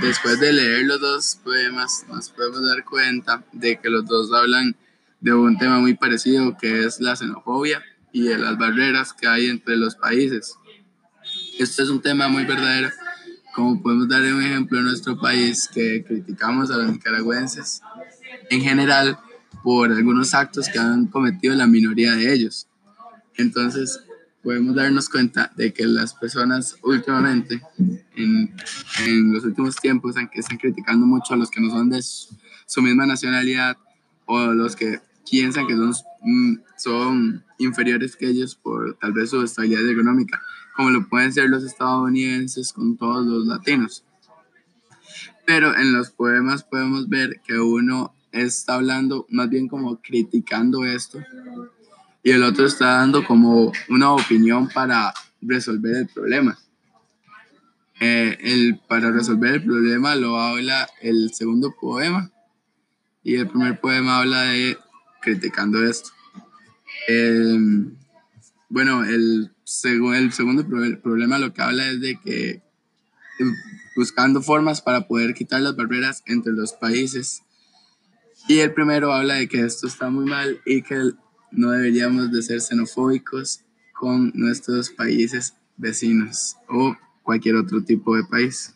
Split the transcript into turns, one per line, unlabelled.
después de leer los dos poemas nos podemos dar cuenta de que los dos hablan de un tema muy parecido que es la xenofobia y de las barreras que hay entre los países. Esto es un tema muy verdadero, como podemos dar un ejemplo en nuestro país que criticamos a los nicaragüenses en general por algunos actos que han cometido la minoría de ellos. Entonces, podemos darnos cuenta de que las personas últimamente, en, en los últimos tiempos, aunque están criticando mucho a los que no son de su, su misma nacionalidad o los que piensan que son, mm, son inferiores que ellos por tal vez su estabilidad económica, como lo pueden ser los estadounidenses con todos los latinos. Pero en los poemas podemos ver que uno está hablando más bien como criticando esto y el otro está dando como una opinión para resolver el problema. Eh, el, para resolver el problema lo habla el segundo poema y el primer poema habla de criticando esto. Eh, bueno, el, el segundo problema lo que habla es de que buscando formas para poder quitar las barreras entre los países. Y el primero habla de que esto está muy mal y que no deberíamos de ser xenofóbicos con nuestros países vecinos o cualquier otro tipo de país.